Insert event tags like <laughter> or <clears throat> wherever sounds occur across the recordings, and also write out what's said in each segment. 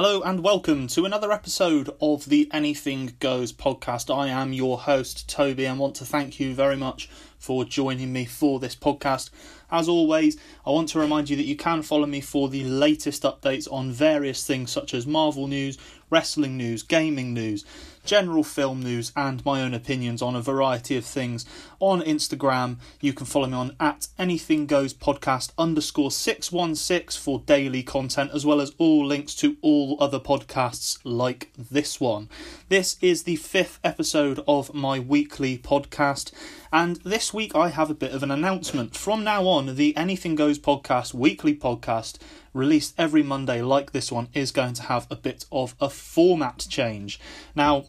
Hello and welcome to another episode of the Anything Goes podcast. I am your host, Toby, and want to thank you very much for joining me for this podcast. As always, I want to remind you that you can follow me for the latest updates on various things such as Marvel news, wrestling news, gaming news, general film news, and my own opinions on a variety of things on Instagram. You can follow me on at anything goes podcast underscore 616 for daily content, as well as all links to all other podcasts like this one. This is the fifth episode of my weekly podcast, and this week I have a bit of an announcement. From now on, the Anything Goes podcast, weekly podcast, released every Monday, like this one, is going to have a bit of a format change. Now,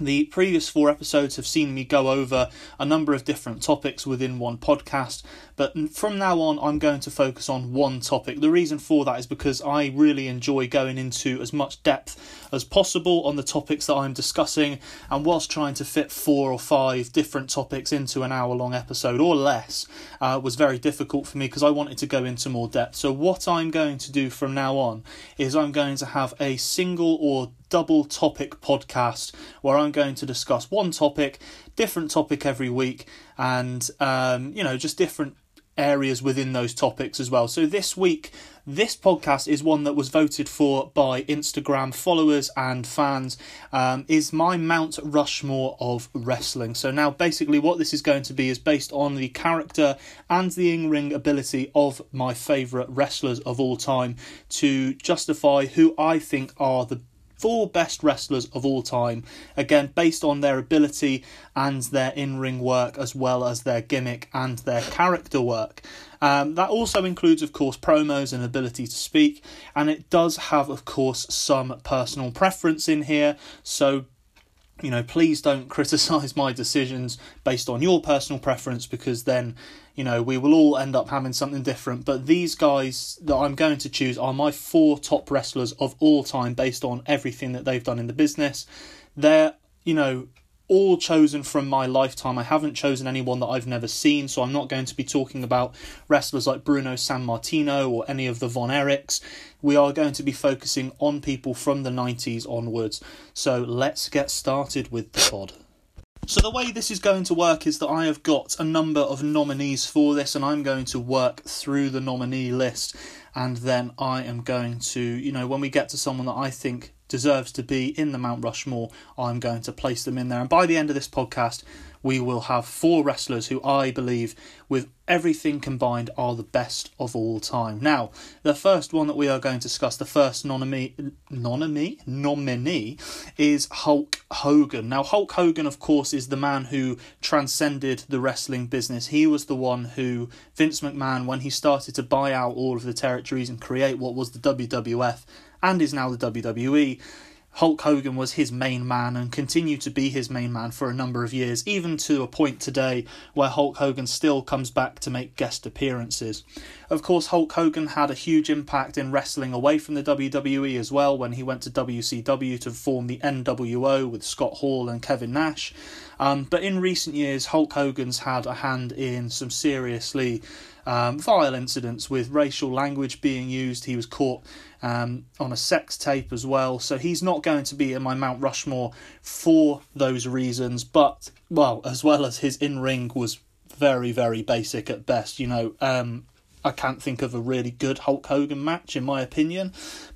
the previous four episodes have seen me go over a number of different topics within one podcast, but from now on, I'm going to focus on one topic. The reason for that is because I really enjoy going into as much depth as possible on the topics that I'm discussing, and whilst trying to fit four or five different topics into an hour long episode or less uh, was very difficult for me because I wanted to go into more depth. So, what I'm going to do from now on is I'm going to have a single or double topic podcast where I'm going to discuss one topic, different topic every week, and um, you know, just different areas within those topics as well. So this week, this podcast is one that was voted for by Instagram followers and fans. Um, is my Mount Rushmore of wrestling. So now, basically, what this is going to be is based on the character and the in-ring ability of my favourite wrestlers of all time to justify who I think are the four best wrestlers of all time, again, based on their ability and their in ring work, as well as their gimmick and their character work. Um, that also includes, of course, promos and ability to speak, and it does have, of course, some personal preference in here. So you know, please don't criticize my decisions based on your personal preference because then, you know, we will all end up having something different. But these guys that I'm going to choose are my four top wrestlers of all time based on everything that they've done in the business. They're, you know, all chosen from my lifetime. I haven't chosen anyone that I've never seen, so I'm not going to be talking about wrestlers like Bruno Sammartino or any of the Von Erichs. We are going to be focusing on people from the 90s onwards. So let's get started with the pod. So, the way this is going to work is that I have got a number of nominees for this, and I'm going to work through the nominee list, and then I am going to, you know, when we get to someone that I think deserves to be in the Mount Rushmore, I'm going to place them in there. And by the end of this podcast, we will have four wrestlers who I believe, with everything combined, are the best of all time. Now, the first one that we are going to discuss, the first nominee, nominee, nominee, is Hulk Hogan. Now, Hulk Hogan, of course, is the man who transcended the wrestling business. He was the one who Vince McMahon, when he started to buy out all of the territories and create what was the WWF and is now the WWE Hulk Hogan was his main man and continued to be his main man for a number of years, even to a point today where Hulk Hogan still comes back to make guest appearances. Of course, Hulk Hogan had a huge impact in wrestling away from the WWE as well when he went to WCW to form the NWO with Scott Hall and Kevin Nash. Um, but in recent years, Hulk Hogan's had a hand in some seriously um, vile incidents with racial language being used. He was caught um, on a sex tape as well. So he's not going to be in my Mount Rushmore for those reasons. But, well, as well as his in ring was very, very basic at best. You know, um, I can't think of a really good Hulk Hogan match, in my opinion.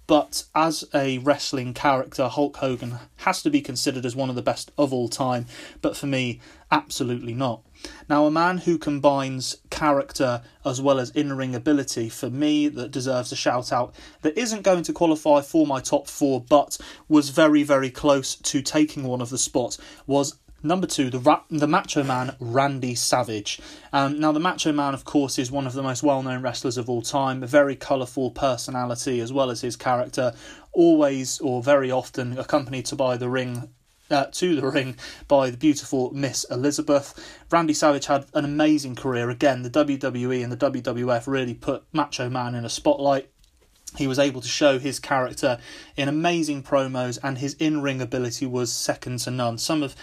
But as a wrestling character, Hulk Hogan has to be considered as one of the best of all time. But for me, absolutely not. Now, a man who combines character as well as in ring ability, for me, that deserves a shout out, that isn't going to qualify for my top four, but was very, very close to taking one of the spots, was Number two, the Ra- the Macho Man Randy Savage. Um, now, the Macho Man, of course, is one of the most well known wrestlers of all time. A very colourful personality as well as his character, always or very often accompanied to by the ring. Uh, to the ring by the beautiful Miss Elizabeth. Randy Savage had an amazing career. Again, the WWE and the WWF really put Macho Man in a spotlight he was able to show his character in amazing promos and his in-ring ability was second to none some of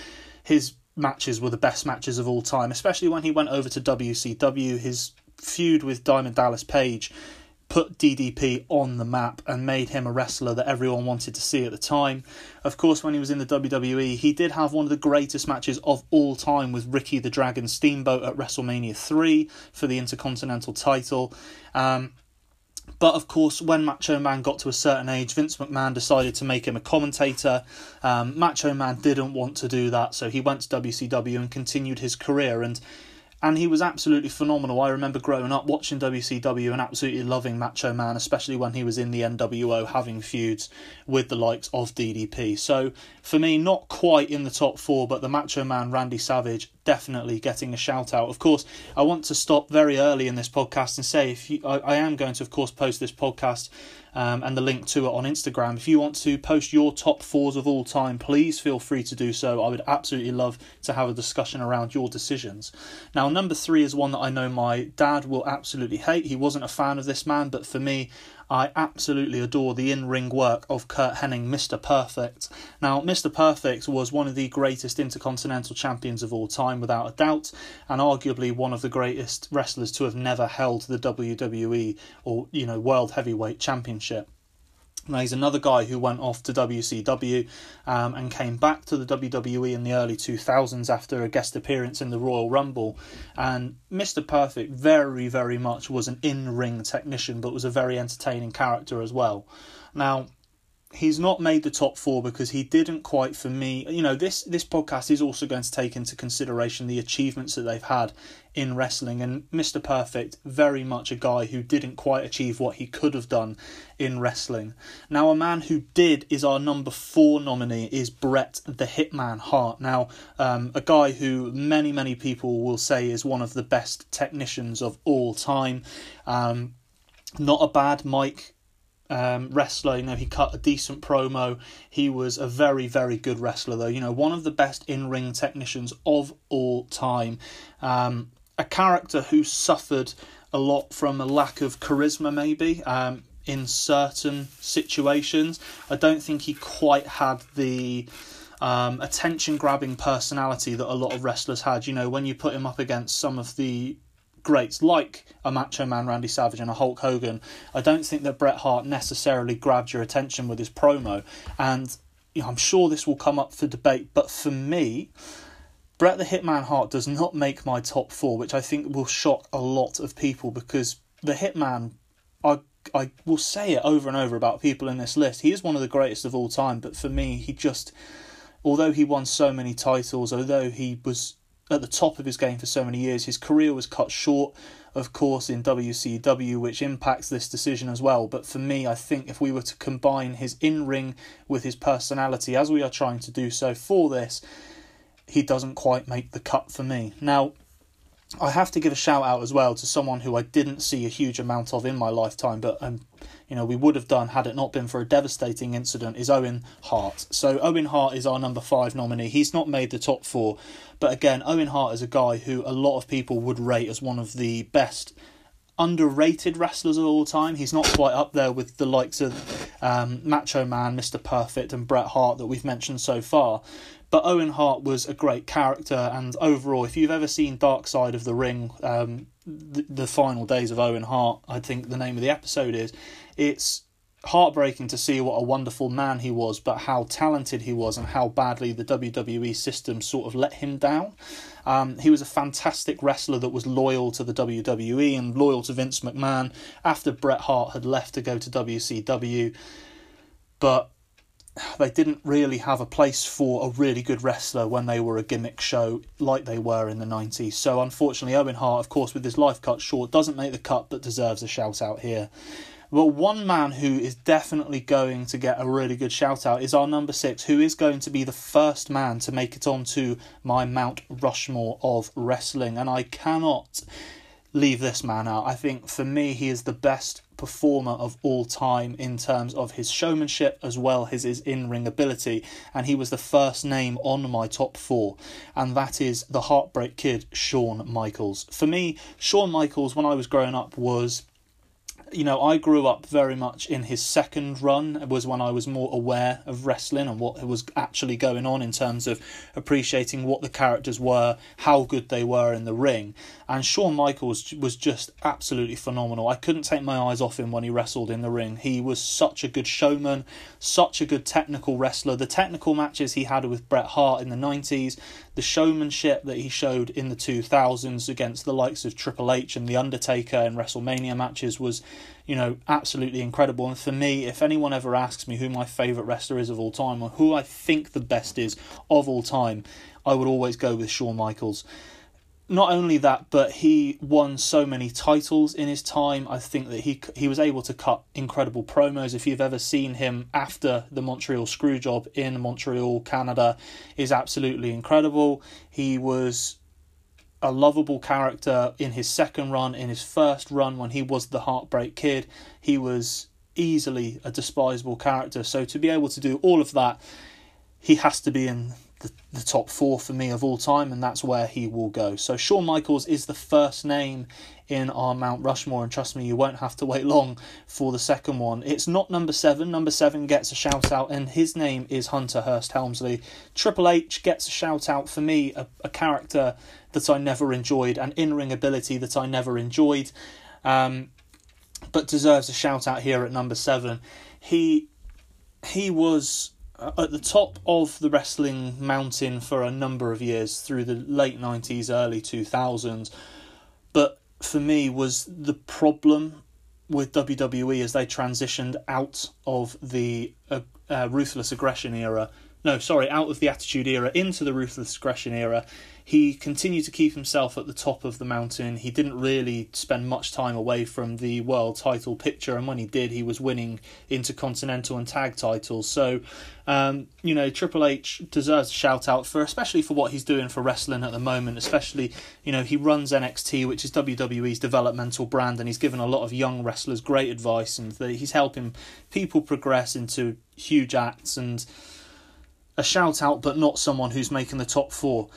his matches were the best matches of all time, especially when he went over to WCW. His feud with Diamond Dallas Page put DDP on the map and made him a wrestler that everyone wanted to see at the time. Of course, when he was in the WWE, he did have one of the greatest matches of all time with Ricky the Dragon Steamboat at WrestleMania 3 for the Intercontinental title. Um, but of course, when Macho Man got to a certain age, Vince McMahon decided to make him a commentator. Um, Macho Man didn't want to do that, so he went to WCW and continued his career. And and he was absolutely phenomenal. I remember growing up watching WCW and absolutely loving Macho Man, especially when he was in the NWO having feuds with the likes of DDP. So for me, not quite in the top four, but the Macho Man Randy Savage definitely getting a shout out. Of course, I want to stop very early in this podcast and say if you, I, I am going to, of course, post this podcast um, and the link to it on Instagram. If you want to post your top fours of all time, please feel free to do so. I would absolutely love to have a discussion around your decisions. Now, number three is one that I know my dad will absolutely hate. He wasn't a fan of this man, but for me, I absolutely adore the in ring work of Curt Hennig, Mr. Perfect. Now, Mr. Perfect was one of the greatest intercontinental champions of all time, without a doubt, and arguably one of the greatest wrestlers to have never held the WWE or, you know, World Heavyweight Championship. Now, he's another guy who went off to WCW um, and came back to the WWE in the early 2000s after a guest appearance in the Royal Rumble. And Mr. Perfect very, very much was an in ring technician, but was a very entertaining character as well. Now, he's not made the top four because he didn't quite for me you know this this podcast is also going to take into consideration the achievements that they've had in wrestling. And mr perfect very much a guy who didn't quite achieve what he could have done in wrestling. Now a man who did is our number four nominee is bret the hitman hart. Now um, a guy who many many people will say is one of the best technicians of all time. Um, not a bad mic um, wrestler. You know, he cut a decent promo. He was a very, very good wrestler, though. You know, one of the best in ring technicians of all time. Um, a character who suffered a lot from a lack of charisma, maybe. Um, in certain situations, I don't think he quite had the um, attention grabbing personality that a lot of wrestlers had. You know, when you put him up against some of the greats like a Macho Man Randy Savage and a Hulk Hogan, I don't think that Bret Hart necessarily grabbed your attention with his promo. And you know, I'm sure this will come up for debate, but for me, Bret the Hitman Hart does not make my top four, which I think will shock a lot of people because the Hitman, I I will say it over and over about people in this list. He is one of the greatest of all time, but for me, he just, although he won so many titles, although he was at the top of his game for so many years. His career was cut short, of course, in WCW, which impacts this decision as well. But for me, I think if we were to combine his in ring with his personality, as we are trying to do so for this, he doesn't quite make the cut for me. Now, I have to give a shout out as well to someone who I didn't see a huge amount of in my lifetime, but um, you know we would have done had it not been for a devastating incident. Is Owen Hart. So Owen Hart is our number five nominee. He's not made the top four, but again, Owen Hart is a guy who a lot of people would rate as one of the best underrated wrestlers of all time. He's not quite up there with the likes of um, Macho Man, Mr. Perfect, and Bret Hart that we've mentioned so far. But Owen Hart was a great character, and overall, if you've ever seen Dark Side of the Ring, um, the, the final days of Owen Hart, I think the name of the episode is, it's heartbreaking to see what a wonderful man he was, but how talented he was and how badly the WWE system sort of let him down. Um, he was a fantastic wrestler that was loyal to the WWE and loyal to Vince McMahon after Bret Hart had left to go to WCW. But they didn't really have a place for a really good wrestler when they were a gimmick show like they were in the 90s. So, unfortunately, Owen Hart, of course, with his life cut short, doesn't make the cut but deserves a shout out here. But one man who is definitely going to get a really good shout out is our number six, who is going to be the first man to make it onto my Mount Rushmore of wrestling. And I cannot leave this man out. I think for me, he is the best performer of all time in terms of his showmanship as well as his in ring ability. And he was the first name on my top four, and that is the Heartbreak Kid, Shawn Michaels. For me, Shawn Michaels, when I was growing up, was you know, I grew up very much in his second run. It was when I was more aware of wrestling and what was actually going on in terms of appreciating what the characters were, how good they were in the ring. And Shawn Michaels was just absolutely phenomenal. I couldn't take my eyes off him when he wrestled in the ring. He was such a good showman, such a good technical wrestler. The technical matches he had with Bret Hart in the 90s, the showmanship that he showed in the 2000s against the likes of Triple H and The Undertaker in WrestleMania matches was you know, absolutely incredible. And for me, if anyone ever asks me who my favourite wrestler is of all time or who I think the best is of all time, I would always go with Shawn Michaels. Not only that, but he won so many titles in his time. I think that he he was able to cut incredible promos. If you've ever seen him after the Montreal Screwjob in Montreal, Canada, is absolutely incredible. He was a lovable character in his second run, in his first run when he was the Heartbreak Kid, he was easily a despisable character. So to be able to do all of that, he has to be in the, the top four for me of all time, and that's where he will go. So Shawn Michaels is the first name in our Mount Rushmore, and trust me, you won't have to wait long for the second one. It's not number seven. Number seven gets a shout out, and his name is Hunter Hearst Helmsley. Triple H gets a shout out for me, a, a character that I never enjoyed, an in ring ability that I never enjoyed, um, but deserves a shout out here at number seven. He he was at the top of the wrestling mountain for a number of years through the late 90s, early 2000s. But for me, was the problem with WWE as they transitioned out of the uh, uh, ruthless aggression era. No, sorry, out of the attitude era into the ruthless aggression era he continued to keep himself at the top of the mountain. He didn't really spend much time away from the world title picture, and when he did, he was winning intercontinental and tag titles. So, um, you know, Triple H deserves a shout out for, especially for what he's doing for wrestling at the moment. Especially, you know, he runs NXT, which is WWE's developmental brand, and he's given a lot of young wrestlers great advice, and he's helping people progress into huge acts and a shout out, but not someone who's making the top four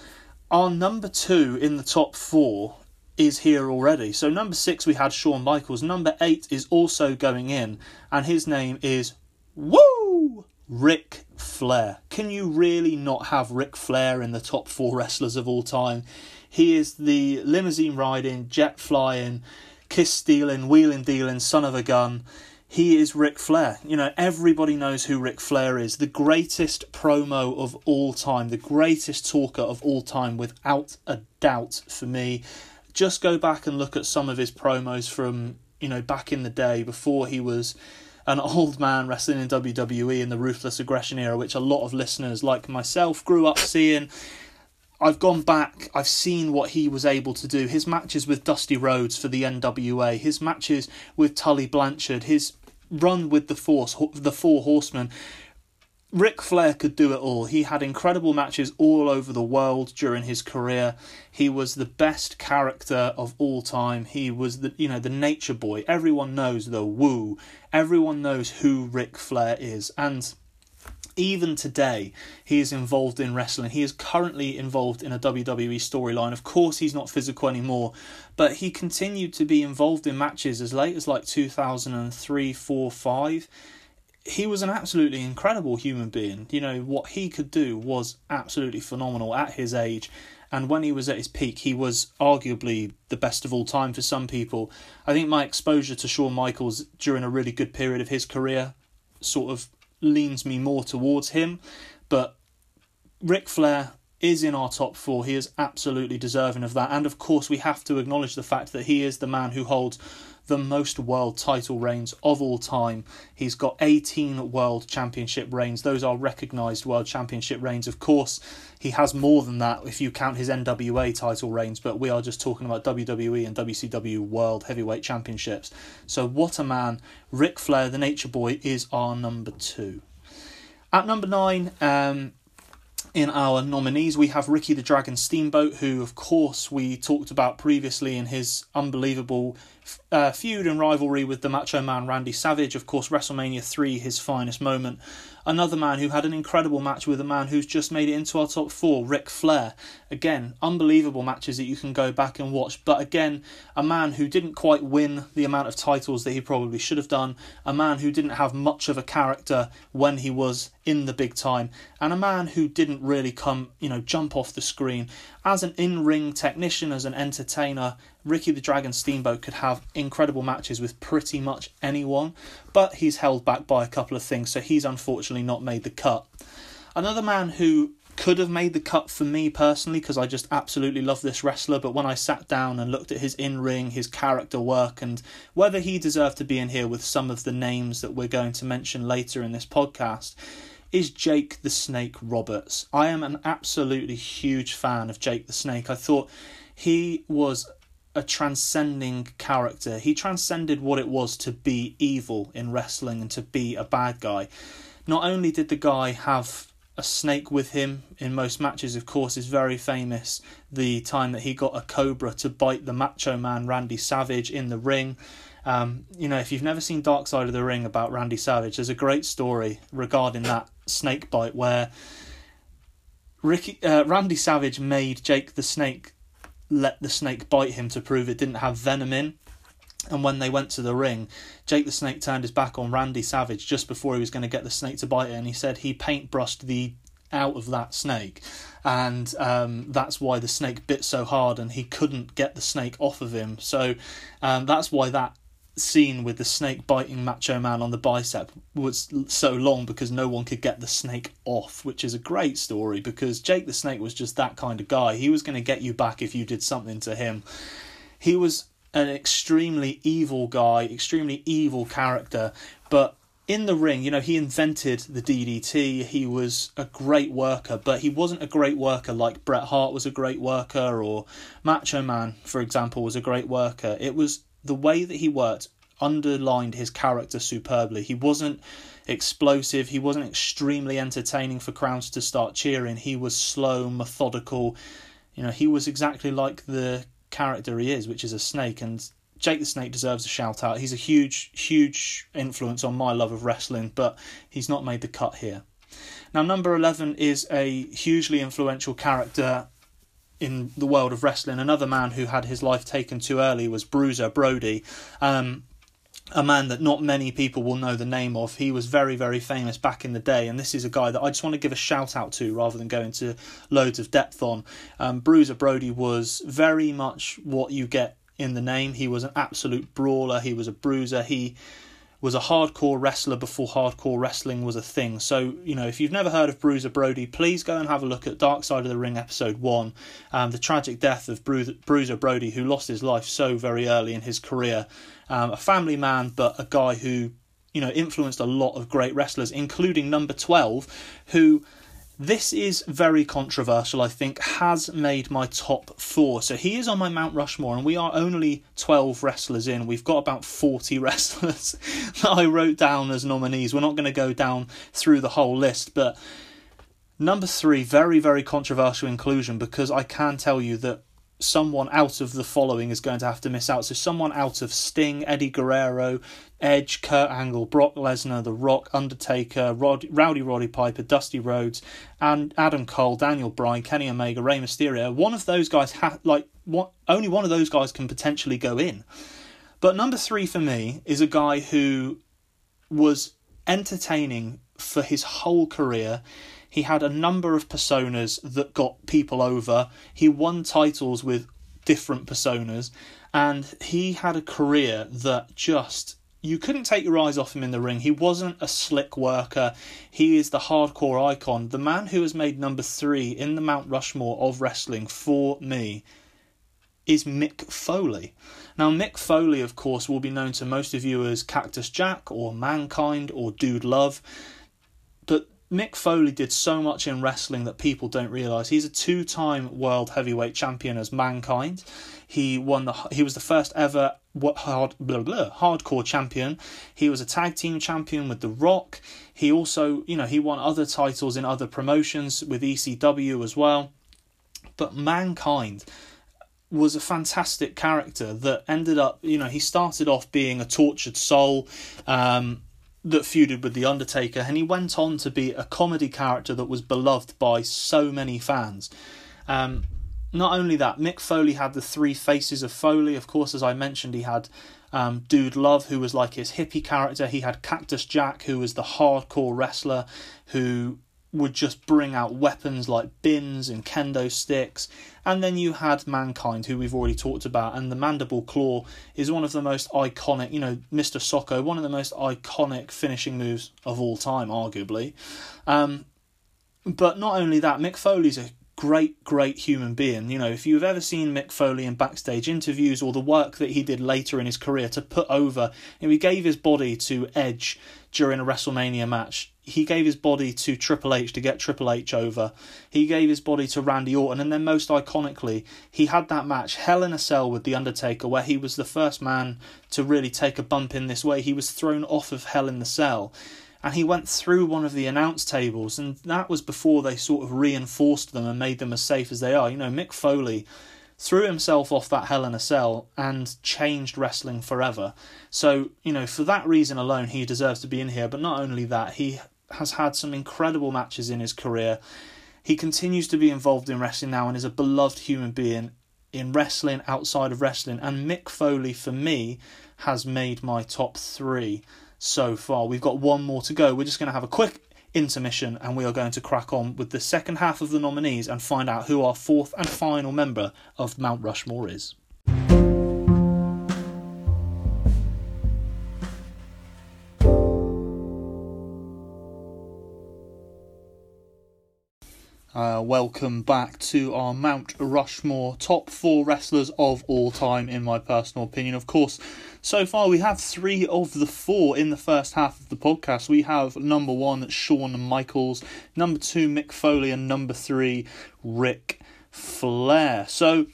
our number two in the top four is here already. So number six we had Shawn Michaels. Number eight is also going in, and his name is Woo Ric Flair. Can you really not have Ric Flair in the top four wrestlers of all time? He is the limousine riding, jet flying, kiss stealing, wheeling dealing son of a gun he is Ric Flair. You know, everybody knows who Ric Flair is. The greatest promo of all time, the greatest talker of all time, without a doubt for me. Just go back and look at some of his promos from, you know, back in the day before he was an <laughs> old man wrestling in WWE in the Ruthless Aggression era, which a lot of listeners like myself grew up seeing. I've gone back, I've seen what he was able to do. His matches with Dusty Rhodes for the NWA, his matches with Tully Blanchard, his run with the force, the four horsemen. Ric Flair could do it all. He had incredible matches all over the world during his career. He was the best character of all time. He was the you know the nature boy. Everyone knows the woo. Everyone knows who Ric Flair is. And even today, he is involved in wrestling. He is currently involved in a WWE storyline. Of course, he's not physical anymore, but he continued to be involved in matches as late as like 2003, 4, 5. He was an absolutely incredible human being. You know, what he could do was absolutely phenomenal at his age. And when he was at his peak, he was arguably the best of all time for some people. I think my exposure to Shawn Michaels during a really good period of his career sort of leans me more towards him. But Ric Flair is in our top four. He is absolutely deserving of that. And of course, we have to acknowledge the fact that he is the man who holds the most world title reigns of all time. He's got 18 world championship reigns. Those are recognised world championship reigns. Of course, he has more than that if you count his NWA title reigns, but we are just talking about WWE and WCW World Heavyweight Championships. So, what a man. Ric Flair, the Nature Boy, is our number two. At number nine, um, in our nominees, we have Ricky the Dragon Steamboat, who, of course, we talked about previously in his unbelievable uh, feud and rivalry with the Macho Man Randy Savage. Of course, WrestleMania 3, his finest moment. Another man who had an incredible match with a man who's just made it into our top four, Ric Flair. Again, unbelievable matches that you can go back and watch. But again, a man who didn't quite win the amount of titles that he probably should have done. A man who didn't have much of a character when he was in the big time. And a man who didn't really come, you know, jump off the screen. As an in ring technician, as an entertainer, Ricky the Dragon Steamboat could have incredible matches with pretty much anyone, but he's held back by a couple of things, so he's unfortunately not made the cut. Another man who could have made the cut for me personally because I just absolutely love this wrestler. But when I sat down and looked at his in ring, his character work, and whether he deserved to be in here with some of the names that we're going to mention later in this podcast, is Jake the Snake Roberts. I am an absolutely huge fan of Jake the Snake. I thought he was a transcending character. He transcended what it was to be evil in wrestling and to be a bad guy. Not only did the guy have a snake with him in most matches, of course, is very famous. The time that he got a cobra to bite the macho man Randy Savage in the ring. Um, you know, if you've never seen Dark Side of the Ring about Randy Savage, there's a great story regarding that snake bite where Ricky uh, Randy Savage made Jake the Snake let the snake bite him to prove it didn't have venom in. And when they went to the ring, Jake the Snake turned his back on Randy Savage just before he was going to get the snake to bite it, and he said he paintbrushed the out of that snake, and um, that's why the snake bit so hard, and he couldn't get the snake off of him. So um, that's why that scene with the snake biting Macho Man on the bicep was so long because no one could get the snake off, which is a great story because Jake the Snake was just that kind of guy. He was going to get you back if you did something to him. He was an extremely evil guy, extremely evil character, but in the ring, you know, he invented the DDT. He was a great worker, but he wasn't a great worker like Bret Hart was a great worker or Macho Man, for example, was a great worker. It was the way that he worked underlined his character superbly. He wasn't explosive, he wasn't extremely entertaining for crowds to start cheering. He was slow, methodical. You know, he was exactly like the character he is, which is a snake. And Jake the Snake deserves a shout out. He's a huge, huge influence on my love of wrestling, but he's not made the cut here. Now, number 11 is a hugely influential character in the world of wrestling. Another man who had his life taken too early was Bruiser Brody. Um, a man that not many people will know the name of. He was very, very famous back in the day, and this is a guy that I just want to give a shout out to rather than go into loads of depth on. Um, Bruiser Brody was very much what you get in the name. He was an absolute brawler, he was a bruiser, he was a hardcore wrestler before hardcore wrestling was a thing. So, you know, if you've never heard of Bruiser Brody, please go and have a look at Dark Side of the Ring episode 1, um, the tragic death of Bru- Bruiser Brody, who lost his life so very early in his career. Um, a family man, but a guy who, you know, influenced a lot of great wrestlers, including number 12, who this is very controversial, I think, has made my top four. So he is on my Mount Rushmore, and we are only 12 wrestlers in. We've got about 40 <laughs> wrestlers that I wrote down as nominees. We're not going to go down through the whole list, but number three, very, very controversial inclusion because I can tell you that someone out of the following is going to have to miss out. So someone out of Sting, Eddie Guerrero, Edge, Kurt Angle, Brock Lesnar, The Rock, Undertaker, Rod, Rowdy Roddy Piper, Dusty Rhodes, and Adam Cole, Daniel Bryan, Kenny Omega, Rey Mysterio. One of those guys ha- like what only one of those guys can potentially go in. But number three for me is a guy who was entertaining for his whole career. He had a number of personas that got people over. He won titles with different personas, and he had a career that just you couldn't take your eyes off him in the ring. He wasn't a slick worker. He is the hardcore icon. The man who has made number three in the Mount Rushmore of wrestling for me is Mick Foley. Now, Mick Foley, of course, will be known to most of you as Cactus Jack or Mankind or Dude Love. Mick Foley did so much in wrestling that people don't realize. He's a two-time world heavyweight champion as Mankind. He won the he was the first ever hard blah, blah, hardcore champion. He was a tag team champion with The Rock. He also, you know, he won other titles in other promotions with ECW as well. But Mankind was a fantastic character that ended up, you know, he started off being a tortured soul um, that feuded with The Undertaker, and he went on to be a comedy character that was beloved by so many fans. Um, not only that, Mick Foley had the three faces of Foley. Of course, as I mentioned, he had um, Dude Love, who was like his hippie character. He had Cactus Jack, who was the hardcore wrestler who would just bring out weapons like bins and kendo sticks. And then you had Mankind, who we've already talked about, and the Mandible Claw is one of the most iconic, you know, Mr. Socko, one of the most iconic finishing moves of all time, arguably. Um, but not only that, Mick Foley's a great, great human being. You know, if you've ever seen Mick Foley in backstage interviews or the work that he did later in his career to put over, you know, he gave his body to Edge during a WrestleMania match. He gave his body to Triple H to get Triple H over. He gave his body to Randy Orton, and then most iconically, he had that match Hell in a Cell with The Undertaker, where he was the first man to really take a bump in this way. He was thrown off of Hell in the Cell and he went through one of the announce tables, and that was before they sort of reinforced them and made them as safe as they are. You know, Mick Foley threw himself off that Hell in a Cell and changed wrestling forever. So, you know, for that reason alone, he deserves to be in here. But not only that, he has had some incredible matches in his career. He continues to be involved in wrestling now and is a beloved human being in wrestling, outside of wrestling. And Mick Foley, for me, has made my top three so far. We've got one more to go. We're just going to have a quick intermission and we are going to crack on with the second half of the nominees and find out who our fourth and final member of Mount Rushmore is. Uh, welcome back to our Mount Rushmore top four wrestlers of all time, in my personal opinion. Of course, so far we have three of the four in the first half of the podcast. We have number one, Shawn Michaels, number two, Mick Foley, and number three, Ric Flair. So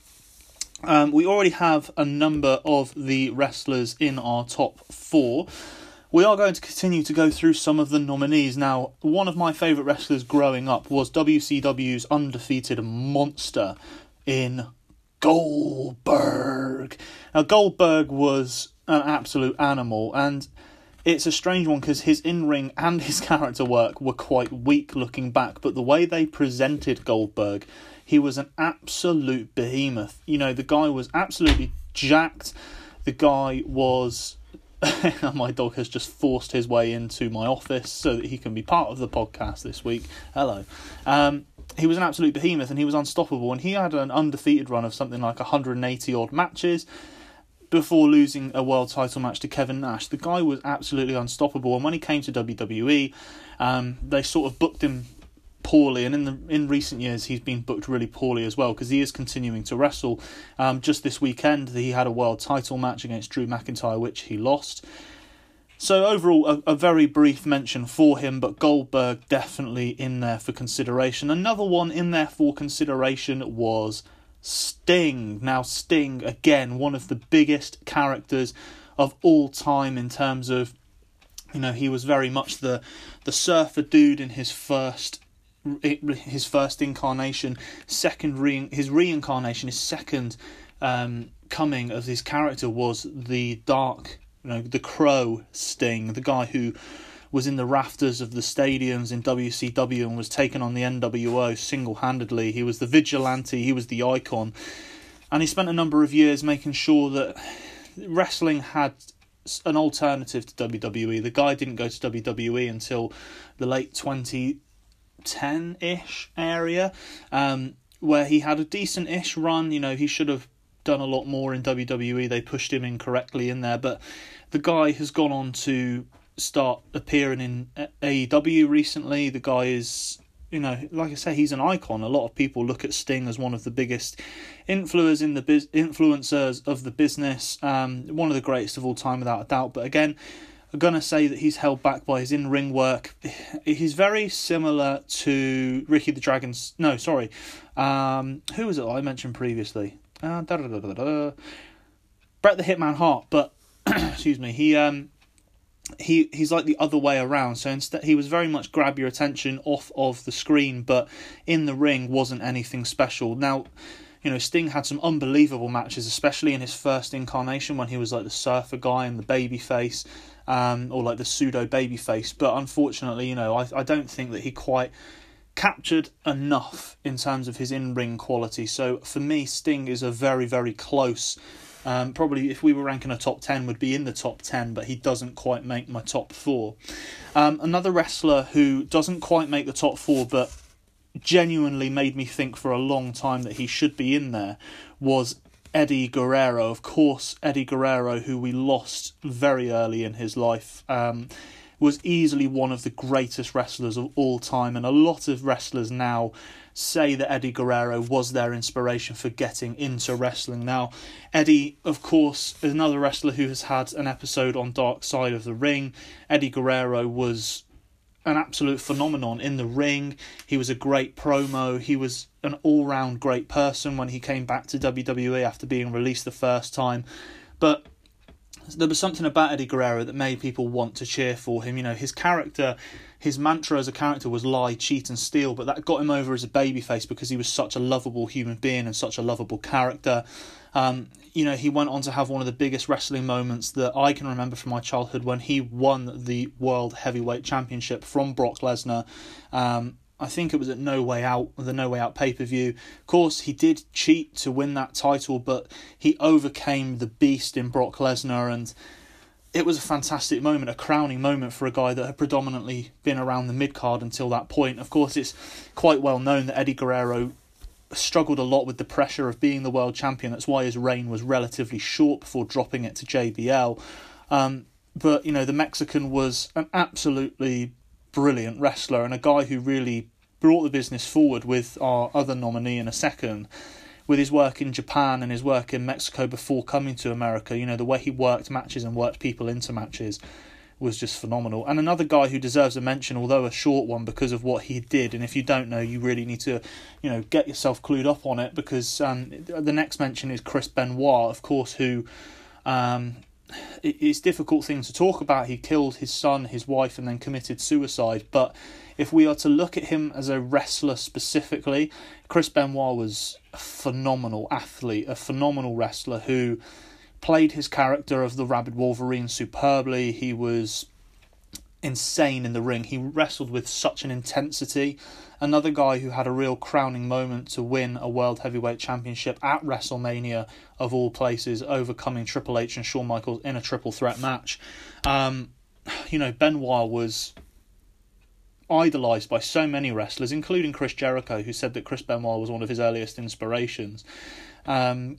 um, we already have a number of the wrestlers in our top four. We are going to continue to go through some of the nominees. Now, one of my favourite wrestlers growing up was WCW's undefeated monster in Goldberg. Now, Goldberg was an absolute animal, and it's a strange one because his in ring <laughs> and his character work were quite weak looking back, but the way they presented Goldberg, he was an absolute behemoth. You know, the guy was absolutely jacked. The guy was <laughs> my dog has just forced his way into my office so that he can be part of the podcast this week. Hello. Um, he was an absolute behemoth and he was unstoppable. And he had an undefeated run of something like 180 odd matches before losing a world title match to Kevin Nash. The guy was absolutely unstoppable. And when he came to WWE, um, they sort of booked him poorly, and in the in recent years he's been booked really poorly as well because he is continuing to wrestle. Um, just this weekend he had a world title match against Drew McIntyre, which he lost. So overall, a, a very brief mention for him, but Goldberg definitely in there for consideration. Another one in there for consideration was Sting. Now Sting again, one of the biggest characters of all time in terms of you know he was very much the the surfer dude in his first his first incarnation, second re- his reincarnation, his second um, coming of his character was the dark, you know, the Crow Sting, the guy who was in the rafters of the stadiums in WCW and was taken on the NWO single handedly. He was the vigilante, he was the icon, and he spent a number of years making sure that wrestling had an alternative to WWE. The guy didn't go to WWE until the late 20 10 ish area, um, where he had a decent ish run. You know, he should have done a lot more in WWE. They pushed him incorrectly in there, but the guy has gone on to start appearing in AEW recently. The guy is, you know, like I say, he's an icon. A lot of people look at Sting as one of the biggest influencers in the biz- influencers of the business. Um, one of the greatest of all time, without a doubt. But again, I'm going to say that he's held back by his in ring work. He's very similar to Ricky the Dragon's. No, sorry. Um, who was it I mentioned previously? Uh, Bret the Hitman Hart, but <clears throat> excuse me, he um he he's like the other way around. So instead, he was very much grab your attention off of the screen, but in the ring wasn't anything special. Now, You know, Sting had some unbelievable matches, especially in his first incarnation when he was like the surfer guy and the baby face, um, or like the pseudo baby face. But unfortunately, you know, I, I don't think that he quite captured enough in terms of his in ring quality. So for me, Sting is a very, very close. Um, probably if we were ranking a top 10 would be in the top 10 but he doesn't quite make my top 4 um, another wrestler who doesn't quite make the top 4 but genuinely made me think for a long time that he should be in there was Eddie Guerrero. Of course, Eddie Guerrero, who we lost very early in his life, um, was easily one of the greatest wrestlers of all time, and a lot of wrestlers now say that Eddie Guerrero was their inspiration for getting into wrestling. Now, Eddie, of course, is another wrestler who has had an episode on Dark Side of the Ring. Eddie Guerrero was an absolute phenomenon in the ring. He was a great promo. He was an all round great person when he came back to WWE after being released the first time. But there was something about Eddie Guerrero that made people want to cheer for him. You know, his character, his mantra as a character was lie, cheat, and steal, but that got him over as a babyface because he was such a lovable human being and such a lovable character. Um, you know, he went on to have one of the biggest wrestling moments that I can remember from my childhood when he won the World Heavyweight Championship from Brock Lesnar. Um, I think it was at No Way Out, the No Way Out pay per view. Of course, he did cheat to win that title, but he overcame the beast in Brock Lesnar, and it was a fantastic moment, a crowning moment for a guy that had predominantly been around the mid card until that point. Of course, it's quite well known that Eddie Guerrero struggled a lot with the pressure of being the world champion. That's why his reign was relatively short before dropping it to JBL. Um, but you know, the Mexican was an absolutely brilliant wrestler and a guy who really brought the business forward with our other nominee in a second. With his work in Japan and his work in Mexico before coming to America, you know, the way he worked matches and worked people into matches was just phenomenal. And another guy who deserves a mention, although a short one, because of what he did. And if you don't know, you really need to, you know, get yourself clued up on it because um, the next mention is Chris Benoit, of course, who. Um, it's difficult thing to talk about. He killed his son, his wife, and then committed suicide. But if we are to look at him as a wrestler specifically, Chris Benoit was a phenomenal athlete, a phenomenal wrestler who played his character of the Rabid Wolverine superbly. He was insane in the ring. He wrestled with such an intensity. Another guy who had a real crowning moment to win a World Heavyweight Championship at WrestleMania, of all places, overcoming Triple H and Shawn Michaels in a triple threat match. Um, you know, Benoit was idolized by so many wrestlers, including Chris Jericho, who said that Chris Benoit was one of his earliest inspirations. Um,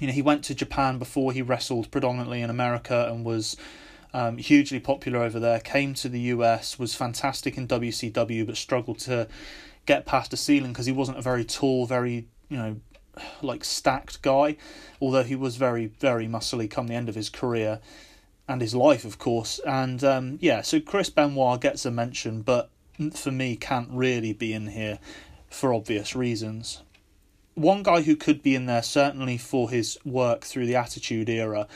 you know, he went to Japan before he wrestled predominantly in America and was um, hugely popular over there. Came to the US, was fantastic in WCW, but struggled to get past the ceiling because he wasn't a very tall, very you know, like stacked guy. Although he was very, very muscly come the end of his career and his life, of course. And um, yeah, so Chris Benoit gets a mention, but for me, can't really be in here for obvious reasons. One guy who could be in there certainly for his work through the Attitude Era.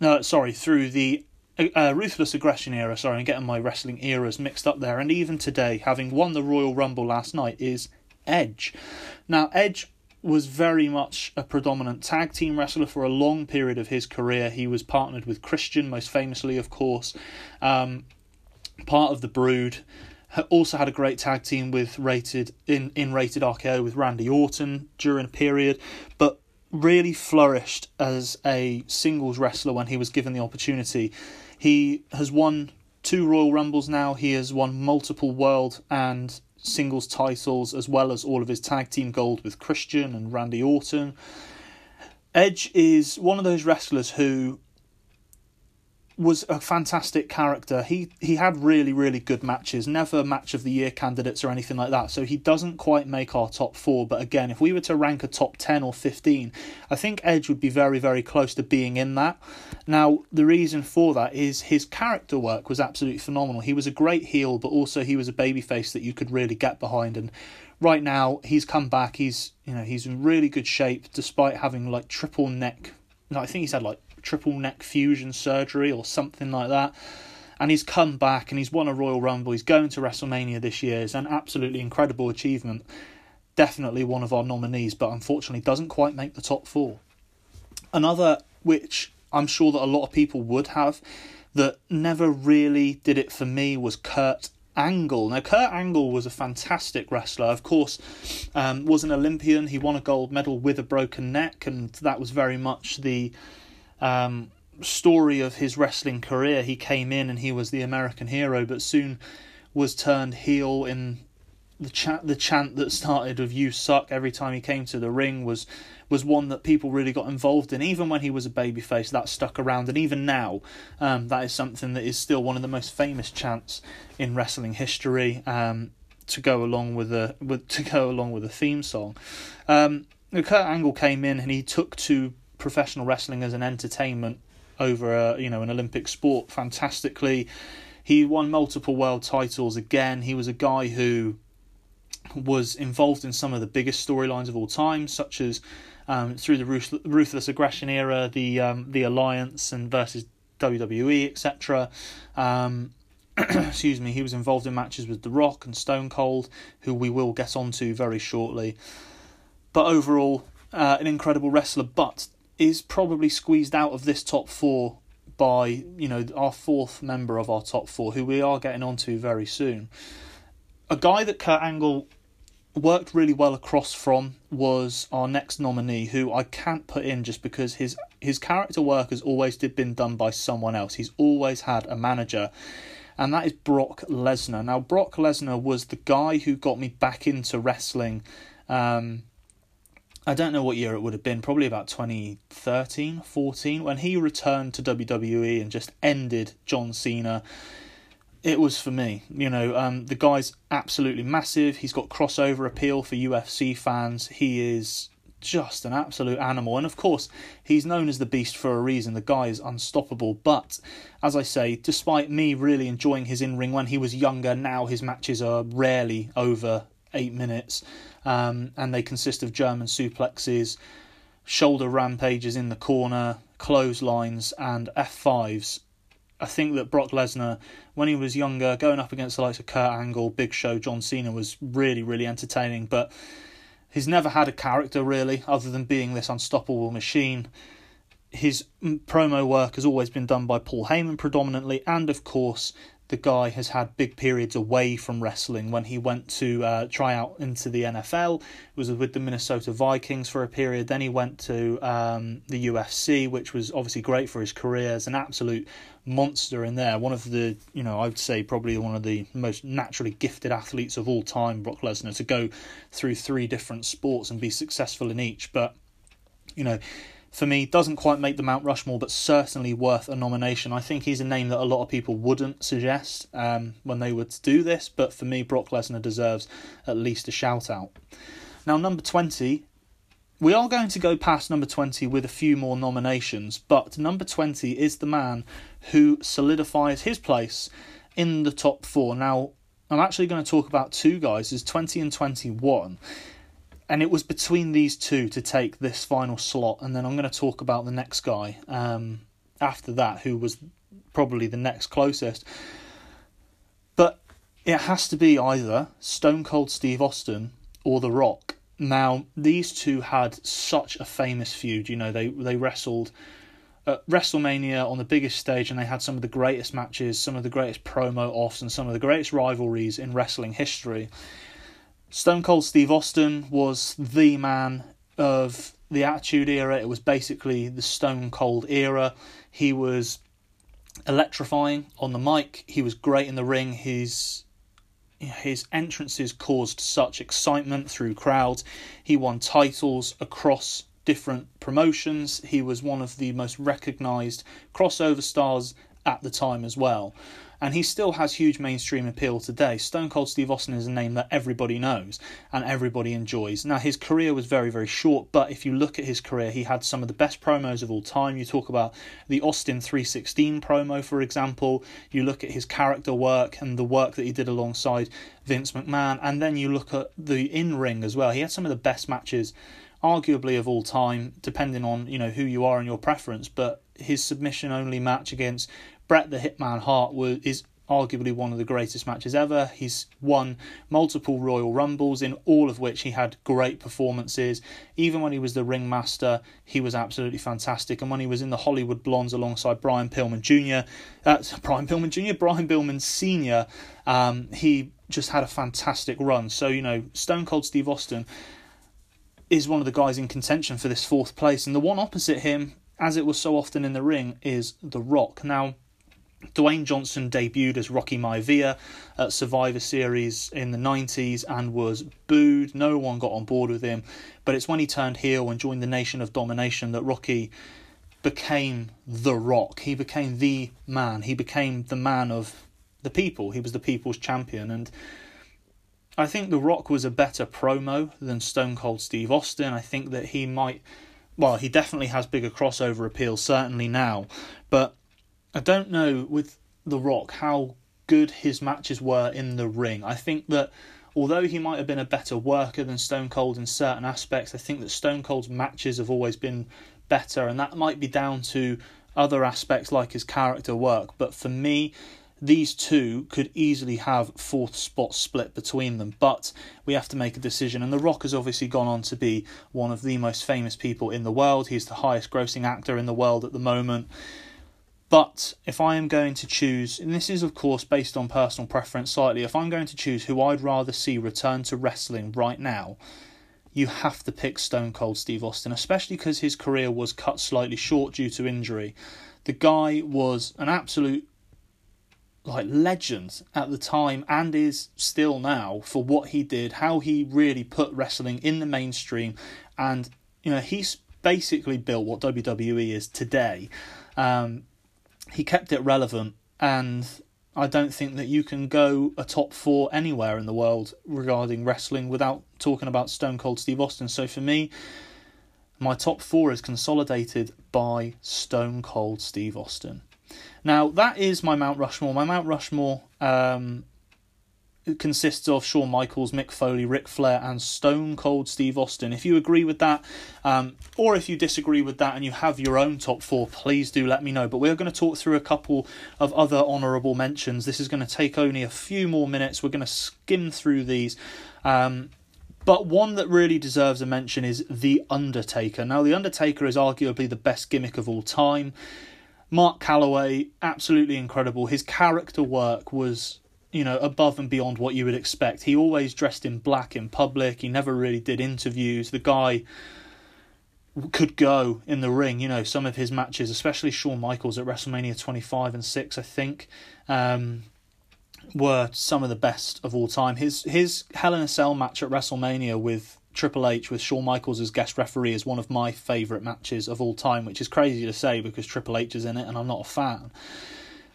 No, sorry, through the uh, Ruthless Aggression era. Sorry, I'm getting my wrestling eras mixed up there. And even today, having won the Royal Rumble last night, is Edge. Now, Edge was very much a predominant tag team wrestler for a long period of his career. He was partnered with Christian, most famously, of course, um, part of the Brood. Also had a great tag team with rated in in rated RKO with Randy Orton during a period, but really flourished as a singles wrestler when he was given the opportunity. He has won two Royal Rumbles now. He has won multiple world and singles titles as well as all of his tag team gold with Christian and Randy Orton. Edge is one of those wrestlers who was a fantastic character. He he had really really good matches, never match of the year candidates or anything like that. So he doesn't quite make our top 4, but again, if we were to rank a top 10 or 15, I think Edge would be very very close to being in that. Now, the reason for that is his character work was absolutely phenomenal. He was a great heel, but also he was a babyface that you could really get behind and right now he's come back. He's, you know, he's in really good shape despite having like triple neck I think he's had like triple neck fusion surgery or something like that. And he's come back and he's won a Royal Rumble. He's going to WrestleMania this year. It's an absolutely incredible achievement. definitely one of our nominees, but unfortunately doesn't quite make the top four. Another which I'm sure that a lot of people would have that never really did it for me was Kurt Angle. Now, Kurt Angle was a fantastic wrestler. Of course, um, was an Olympian. He won a gold medal with a broken neck, and that was very much the um, story of his wrestling career. He came in and he was the American hero, but soon was turned heel in the chant. The chant that started of "You suck" every time he came to the ring was was one that people really got involved in. Even when he was a babyface, that stuck around, and even now, um, that is something that is still one of the most famous chants in wrestling history. Um, to go along with a with <laughs> to go along with a theme song, um, Kurt Angle came in and he took to professional wrestling as an entertainment over a you know an Olympic sport fantastically. He won multiple world titles again. He was a guy who was involved in some of the biggest storylines of all time, such as um, through the ruthless aggression era, the um, the alliance and versus WWE, etc. Um, <clears throat> excuse me, he was involved in matches with The Rock and Stone Cold, who we will get onto very shortly. But overall, uh, an incredible wrestler, but is probably squeezed out of this top four by you know our fourth member of our top four, who we are getting onto very soon. A guy that Kurt Angle worked really well across from was our next nominee, who I can't put in just because his his character work has always been done by someone else. He's always had a manager, and that is Brock Lesnar. Now, Brock Lesnar was the guy who got me back into wrestling. Um, I don't know what year it would have been, probably about 2013, 14, when he returned to WWE and just ended John Cena it was for me. You know, um, the guy's absolutely massive. He's got crossover appeal for UFC fans. He is just an absolute animal. And of course, he's known as the Beast for a reason. The guy is unstoppable. But as I say, despite me really enjoying his in ring when he was younger, now his matches are rarely over eight minutes. Um, and they consist of German suplexes, shoulder rampages in the corner, clotheslines, and F5s I think that Brock Lesnar, when he was younger, going up against the likes of Kurt Angle, Big Show, John Cena, was really, really entertaining. But he's never had a character really, other than being this unstoppable machine. His promo work has always been done by Paul Heyman predominantly, and of course, the guy has had big periods away from wrestling when he went to uh, try out into the NFL. It was with the Minnesota Vikings for a period. Then he went to um, the UFC, which was obviously great for his career as an absolute monster in there. One of the, you know, I would say probably one of the most naturally gifted athletes of all time, Brock Lesnar, to go through three different sports and be successful in each. But, you know, for me, doesn't quite make the Mount Rushmore, but certainly worth a nomination. I think he's a name that a lot of people wouldn't suggest um, when they would do this, but for me, Brock Lesnar deserves at least a shout out. Now, number 20, we are going to go past number 20 with a few more nominations, but number 20 is the man who solidifies his place in the top four. Now, I'm actually going to talk about two guys, is 20 and 21 and it was between these two to take this final slot, and then I'm going to talk about the next guy um, after that, who was probably the next closest. But it has to be either Stone Cold Steve Austin or The Rock. Now, these two had such a famous feud. You know, they they wrestled at WrestleMania on the biggest stage, and they had some of the greatest matches, some of the greatest promo offs, and some of the greatest rivalries in wrestling history. Stone Cold Steve Austin was the man of the Attitude Era. It was basically the Stone Cold era. He was electrifying on the mic. He was great in the ring. His his entrances caused such excitement through crowds. He won titles across different promotions. He was one of the most recognized crossover stars at the time as well and he still has huge mainstream appeal today. Stone Cold Steve Austin is a name that everybody knows and everybody enjoys. Now, his career was very, very short, but if you look at his career, he had some of the best promos of all time. You talk about the Austin 316 promo, for example, you look at his character work and the work that he did alongside Vince McMahon, and then you look at the in ring as well. He had some of the best matches arguably of all time, depending on you know who you are and your preference. But his submission only match against Bret the Hitman Hart was is arguably one of the greatest matches ever. He's won multiple Royal Rumbles, in all of which he had great performances. Even when he was the ringmaster, he was absolutely fantastic. And when he was in the Hollywood Blondes alongside Brian Pillman Jr., uh, <laughs> Brian Pillman Jr., Brian Pillman Sr., um, he just had a fantastic run. So, you know, Stone Cold Steve Austin is one of the guys in contention for this fourth place. And the one opposite him, as it was so often in the ring, is The Rock. Now, Dwayne Johnson debuted as Rocky Maivia at Survivor Series in the 90s and was booed. No one got on board with him. But it's when he turned heel and joined the Nation of Domination that Rocky became The Rock. He became the man. He became the man of the people. He was the people's champion. And I think The Rock was a better promo than Stone Cold Steve Austin. I think that he might. Well, he definitely has bigger crossover appeal, certainly now. But I don't know with The Rock how good his matches were in the ring. I think that although he might have been a better worker than Stone Cold in certain aspects, I think that Stone Cold's matches have always been better, and that might be down to other aspects like his character work. But for me, these two could easily have fourth spot split between them, but we have to make a decision. And The Rock has obviously gone on to be one of the most famous people in the world. He's the highest grossing actor in the world at the moment. But if I am going to choose, and this is of course based on personal preference slightly, if I'm going to choose who I'd rather see return to wrestling right now, you have to pick Stone Cold Steve Austin, especially because his career was cut slightly short due to injury. The guy was an absolute like legend at the time and is still now for what he did, how he really put wrestling in the mainstream, and you know he's basically built what WWE is today. Um, he kept it relevant, and I don't think that you can go a top four anywhere in the world regarding wrestling without talking about Stone Cold Steve Austin. So for me, my top four is consolidated by Stone Cold Steve Austin. Now that is my Mount Rushmore. My Mount Rushmore um, consists of Shawn Michaels, Mick Foley, Ric Flair, and Stone Cold Steve Austin. If you agree with that, um, or if you disagree with that and you have your own top four, please do let me know. But we're going to talk through a couple of other honourable mentions. This is going to take only a few more minutes. We're going to skim through these. Um, but one that really deserves a mention is The Undertaker. Now, The Undertaker is arguably the best gimmick of all time. Mark Calloway, absolutely incredible. His character work was you know, above and beyond what you would expect. He always dressed in black in public. He never really did interviews. The guy could go in the ring. You know, some of his matches, especially Shawn Michaels at WrestleMania 25 and 6, I think, um, were some of the best of all time. His his Hell in a Cell match at WrestleMania with Triple H with Shawn Michaels as guest referee is one of my favourite matches of all time, which is crazy to say because Triple H is in it and I'm not a fan.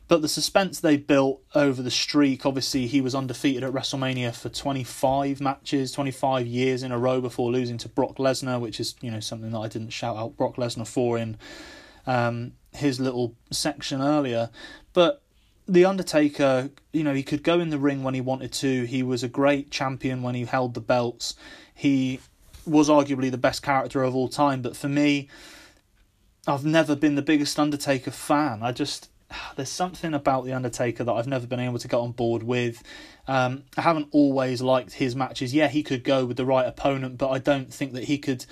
But the suspense they built over the streak, obviously, he was undefeated at WrestleMania for 25 matches, 25 years in a row before losing to Brock Lesnar, which is, you know, something that I didn't shout out Brock Lesnar for in um, his little section earlier. But The Undertaker, you know, he could go in the ring when he wanted to. He was a great champion when he held the belts. He was arguably the best character of all time. But for me, I've never been the biggest Undertaker fan. I just there's something about the Undertaker that I've never been able to get on board with. Um, I haven't always liked his matches. Yeah, he could go with the right opponent, but I don't think that he could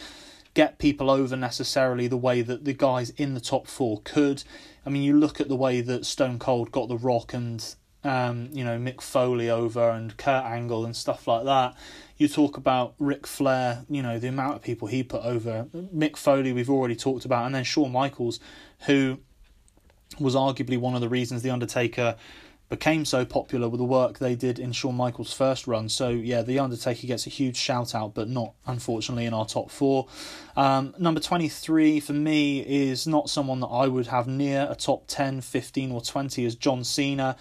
get people over necessarily the way that the guys in the top four could. I mean, you look at the way that Stone Cold got The Rock and um, you know Mick Foley over and Kurt Angle and stuff like that. You talk about Ric Flair, you know the amount of people he put over. Mick Foley, we've already talked about, and then Shawn Michaels, who was arguably one of the reasons The Undertaker became so popular with the work they did in Shawn Michaels' first run. So, yeah, The Undertaker gets a huge shout out, but not, unfortunately, in our top four. Um, number 23 for me is not someone that I would have near a top 10, 15, or 20 as John Cena.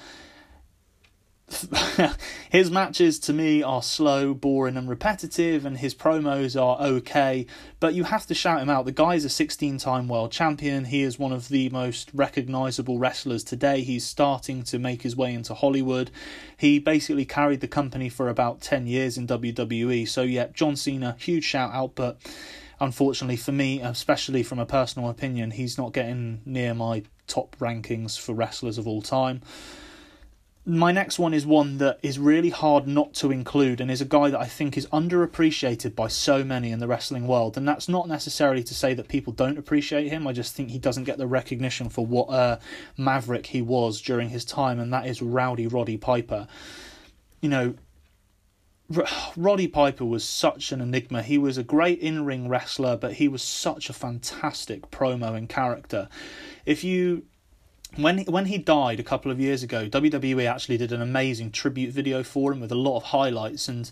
<laughs> his matches to me are slow, boring, and repetitive, and his promos are okay. But you have to shout him out. The guy's a 16 time world champion. He is one of the most recognizable wrestlers today. He's starting to make his way into Hollywood. He basically carried the company for about 10 years in WWE. So, yeah, John Cena, huge shout out, but unfortunately for me, especially from a personal opinion, he's not getting near my top rankings for wrestlers of all time. My next one is one that is really hard not to include and is a guy that I think is underappreciated by so many in the wrestling world. And that's not necessarily to say that people don't appreciate him. I just think he doesn't get the recognition for what a maverick he was during his time, and that is Rowdy Roddy Piper. You know, Roddy Piper was such an enigma. He was a great in ring wrestler, but he was such a fantastic promo and character. If you when when he died a couple of years ago, WWE actually did an amazing tribute video for him with a lot of highlights and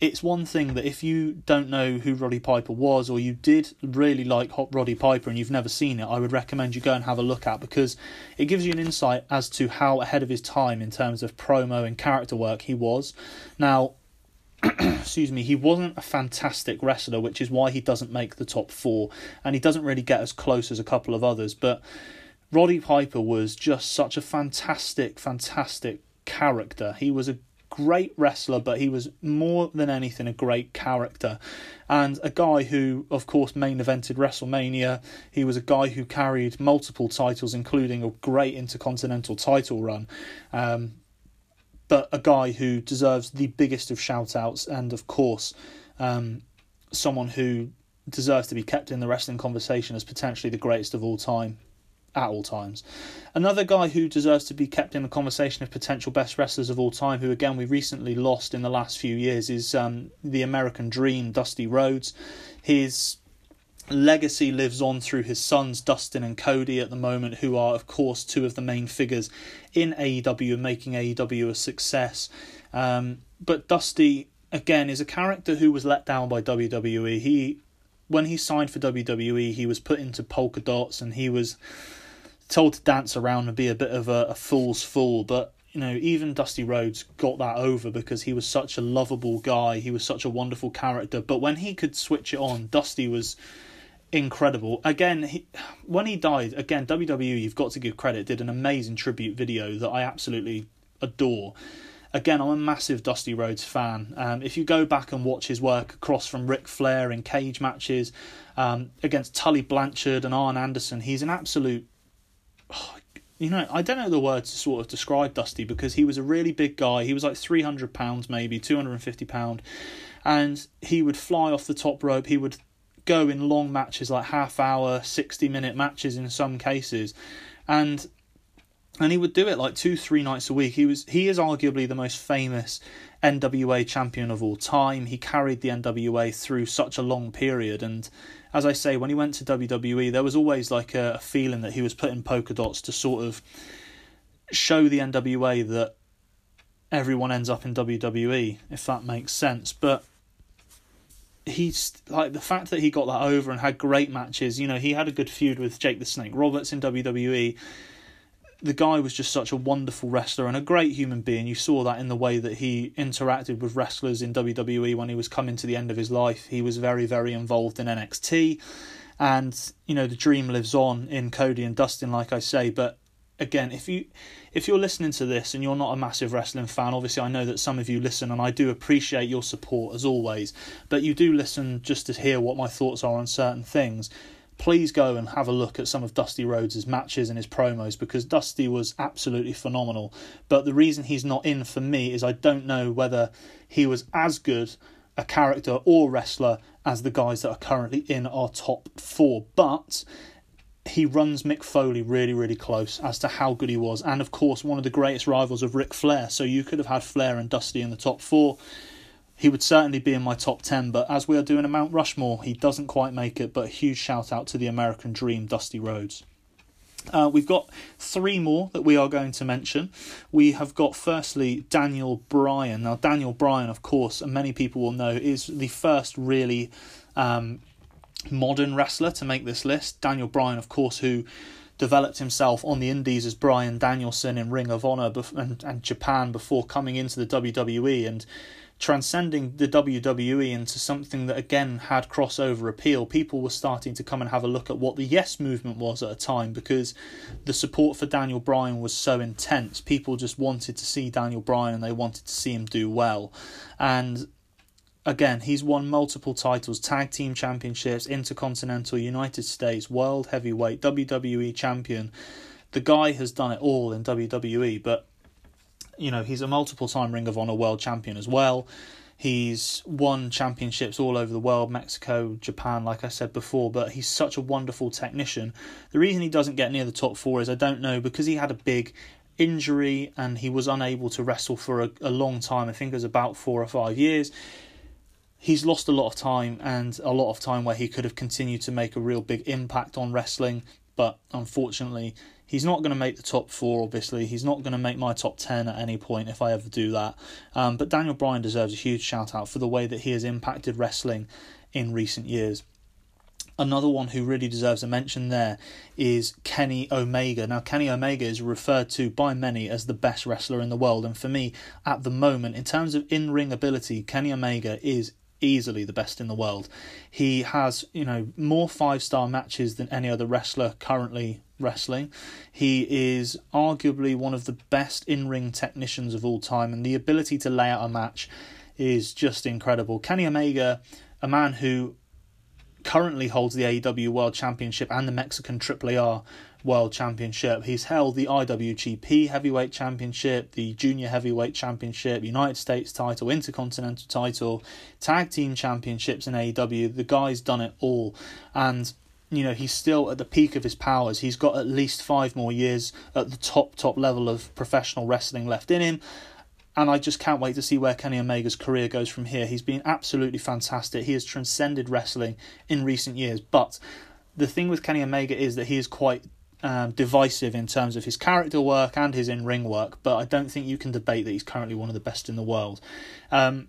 it's one thing that if you don't know who Roddy Piper was or you did really like Hot Roddy Piper and you've never seen it, I would recommend you go and have a look at because it gives you an insight as to how ahead of his time in terms of promo and character work he was. Now, <clears throat> excuse me, he wasn't a fantastic wrestler, which is why he doesn't make the top four and he doesn't really get as close as a couple of others, but Roddy Piper was just such a fantastic, fantastic character. He was a great wrestler, but he was more than anything a great character. And a guy who, of course, main evented WrestleMania. He was a guy who carried multiple titles, including a great intercontinental title run. Um, but a guy who deserves the biggest of shout outs, and of course, um, someone who deserves to be kept in the wrestling conversation as potentially the greatest of all time at all times. Another guy who deserves to be kept in the conversation of potential best wrestlers of all time, who again we recently lost in the last few years, is um, the American Dream, Dusty Rhodes. His legacy lives on through his sons Dustin and Cody at the moment, who are of course two of the main figures in AEW making AEW a success. Um, but Dusty again is a character who was let down by WWE. He when he signed for WWE, he was put into polka dots and he was told to dance around and be a bit of a, a fool's fool. But you know, even Dusty Rhodes got that over because he was such a lovable guy. He was such a wonderful character. But when he could switch it on, Dusty was incredible. Again, he, when he died, again, WWE, you've got to give credit, did an amazing tribute video that I absolutely adore. Again, I'm a massive Dusty Rhodes fan. Um, if you go back and watch his work across from Ric Flair in cage matches um, against Tully Blanchard and Arn Anderson, he's an absolute <sighs> you know, I don't know the words to sort of describe Dusty because he was a really big guy. He was like 300 pounds, maybe 250 pound, and he would fly off the top rope. He would go in long matches, like half hour, 60 minute matches in some cases, and and he would do it like two, three nights a week. He was he is arguably the most famous NWA champion of all time. He carried the NWA through such a long period, and as I say, when he went to WWE, there was always like a, a feeling that he was putting polka dots to sort of show the NWA that everyone ends up in WWE, if that makes sense. But he's like the fact that he got that over and had great matches. You know, he had a good feud with Jake the Snake Roberts in WWE the guy was just such a wonderful wrestler and a great human being. You saw that in the way that he interacted with wrestlers in WWE when he was coming to the end of his life. He was very, very involved in NXT. And, you know, the dream lives on in Cody and Dustin, like I say. But again, if you if you're listening to this and you're not a massive wrestling fan, obviously I know that some of you listen and I do appreciate your support as always, but you do listen just to hear what my thoughts are on certain things please go and have a look at some of Dusty Rhodes' matches and his promos because Dusty was absolutely phenomenal. But the reason he's not in for me is I don't know whether he was as good a character or wrestler as the guys that are currently in our top four. But he runs Mick Foley really, really close as to how good he was. And of course, one of the greatest rivals of Ric Flair. So you could have had Flair and Dusty in the top four he would certainly be in my top 10, but as we are doing a Mount Rushmore, he doesn't quite make it. But a huge shout out to the American Dream, Dusty Rhodes. Uh, we've got three more that we are going to mention. We have got firstly Daniel Bryan. Now, Daniel Bryan, of course, and many people will know, is the first really um, modern wrestler to make this list. Daniel Bryan, of course, who developed himself on the indies as Bryan Danielson in Ring of Honor and, and Japan before coming into the WWE. And transcending the WWE into something that again had crossover appeal. People were starting to come and have a look at what the Yes movement was at a time because the support for Daniel Bryan was so intense. People just wanted to see Daniel Bryan and they wanted to see him do well. And again, he's won multiple titles tag team championships, intercontinental, United States, world heavyweight, WWE champion. The guy has done it all in WWE, but you know, he's a multiple time Ring of Honor world champion as well. He's won championships all over the world, Mexico, Japan, like I said before, but he's such a wonderful technician. The reason he doesn't get near the top four is I don't know, because he had a big injury and he was unable to wrestle for a, a long time. I think it was about four or five years. He's lost a lot of time and a lot of time where he could have continued to make a real big impact on wrestling, but unfortunately, He's not going to make the top four, obviously. He's not going to make my top 10 at any point if I ever do that. Um, but Daniel Bryan deserves a huge shout out for the way that he has impacted wrestling in recent years. Another one who really deserves a mention there is Kenny Omega. Now, Kenny Omega is referred to by many as the best wrestler in the world, and for me, at the moment, in terms of in ring ability, Kenny Omega is easily the best in the world. He has, you know, more five star matches than any other wrestler currently wrestling. He is arguably one of the best in ring technicians of all time, and the ability to lay out a match is just incredible. Kenny Omega, a man who currently holds the AEW World Championship and the Mexican Triple AAA World Championship. He's held the IWGP Heavyweight Championship, the Junior Heavyweight Championship, United States title, Intercontinental title, Tag Team Championships in AEW. The guy's done it all. And you know he's still at the peak of his powers. He's got at least five more years at the top top level of professional wrestling left in him, and I just can't wait to see where Kenny Omega's career goes from here. He's been absolutely fantastic. He has transcended wrestling in recent years, but the thing with Kenny Omega is that he is quite um, divisive in terms of his character work and his in ring work, but I don't think you can debate that he's currently one of the best in the world. Um,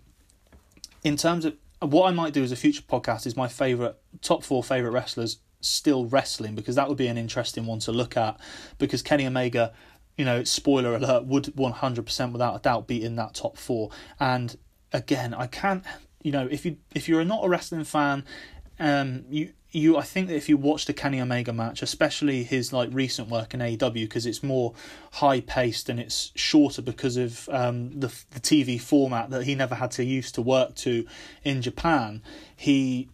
in terms of what I might do as a future podcast is my favorite top four favorite wrestlers still wrestling because that would be an interesting one to look at because Kenny Omega, you know, spoiler alert, would 100% without a doubt be in that top 4 and again, I can't you know, if you if you're not a wrestling fan um you you I think that if you watch the Kenny Omega match, especially his like recent work in AEW, because it's more high paced and it's shorter because of um, the the TV format that he never had to use to work to in Japan, he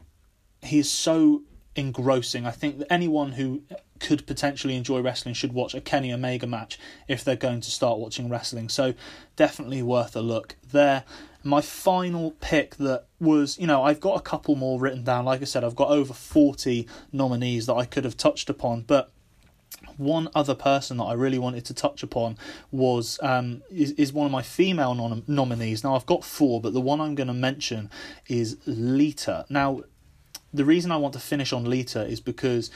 he is so engrossing. I think that anyone who could potentially enjoy wrestling should watch a Kenny Omega match if they're going to start watching wrestling. So definitely worth a look there. My final pick that was, you know, I've got a couple more written down. Like I said, I've got over 40 nominees that I could have touched upon, but one other person that I really wanted to touch upon was um, is, is one of my female nom- nominees. Now I've got four, but the one I'm going to mention is Lita. Now the reason I want to finish on Lita is because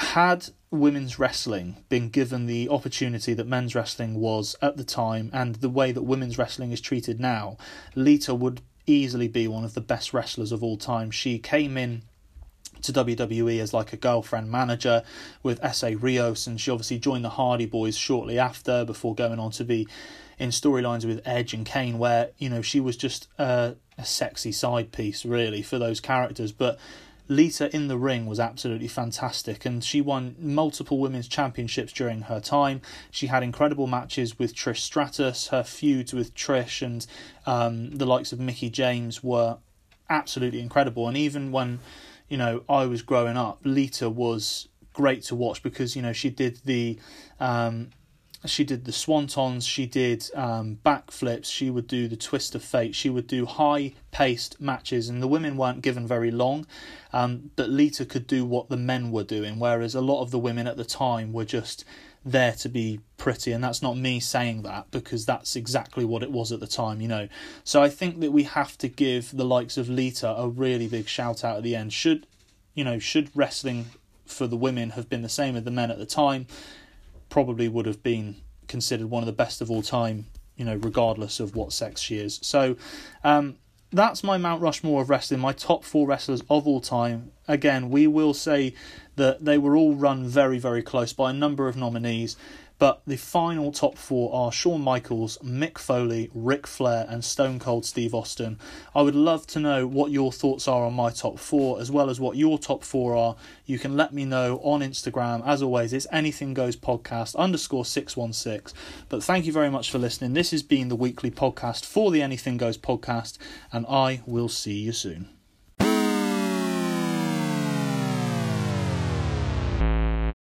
had women's wrestling been given the opportunity that men's wrestling was at the time and the way that women's wrestling is treated now, Lita would easily be one of the best wrestlers of all time. She came in to WWE as like a girlfriend manager with Essa Rios, and she obviously joined the Hardy Boys shortly after before going on to be in storylines with Edge and Kane, where you know she was just a, a sexy side piece really for those characters, but. Lita in the ring was absolutely fantastic, and she won multiple women's championships during her time. She had incredible matches with Trish Stratus. Her feuds with Trish and um, the likes of Mickie James were absolutely incredible. And even when you know I was growing up, Lita was great to watch because you know she did the um, she did the swantons, she did um, backflips, she would do the twist of fate, she would do high paced matches, and the women weren't given very long. Um, but Lita could do what the men were doing, whereas a lot of the women at the time were just there to be pretty, and that's not me saying that because that's exactly what it was at the time, you know. So I think that we have to give the likes of Lita a really big shout out at the end. Should you know, should wrestling for the women have been the same as the men at the time? Probably would have been considered one of the best of all time, you know, regardless of what sex she is. So, um, that's my Mount Rushmore of wrestling, my top four wrestlers of all time. Again, we will say that they were all run very, very close by a number of nominees. But the final top four are Shawn Michaels, Mick Foley, Ric Flair, and Stone Cold Steve Austin. I would love to know what your thoughts are on my top four, as well as what your top four are. You can let me know on Instagram. As always, it's Anything Goes Podcast underscore 616. But thank you very much for listening. This has been the weekly podcast for the Anything Goes podcast, and I will see you soon.